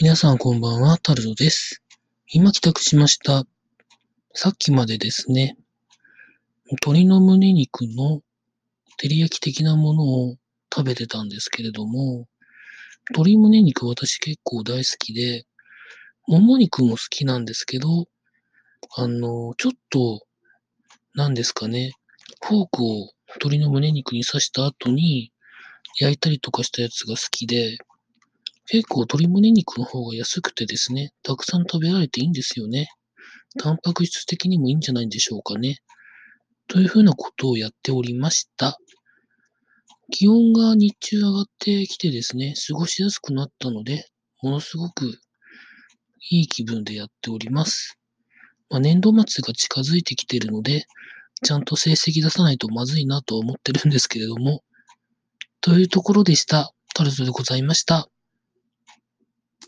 皆さんこんばんは、タルトです。今帰宅しました。さっきまでですね、鶏の胸肉の照り焼き的なものを食べてたんですけれども、鶏胸肉私結構大好きで、もも肉も好きなんですけど、あの、ちょっと、なんですかね、フォークを鶏の胸肉に刺した後に焼いたりとかしたやつが好きで、結構鶏胸肉の方が安くてですね、たくさん食べられていいんですよね。タンパク質的にもいいんじゃないんでしょうかね。というふうなことをやっておりました。気温が日中上がってきてですね、過ごしやすくなったので、ものすごくいい気分でやっております。まあ、年度末が近づいてきてるので、ちゃんと成績出さないとまずいなとは思ってるんですけれども、というところでした。タルトでございました。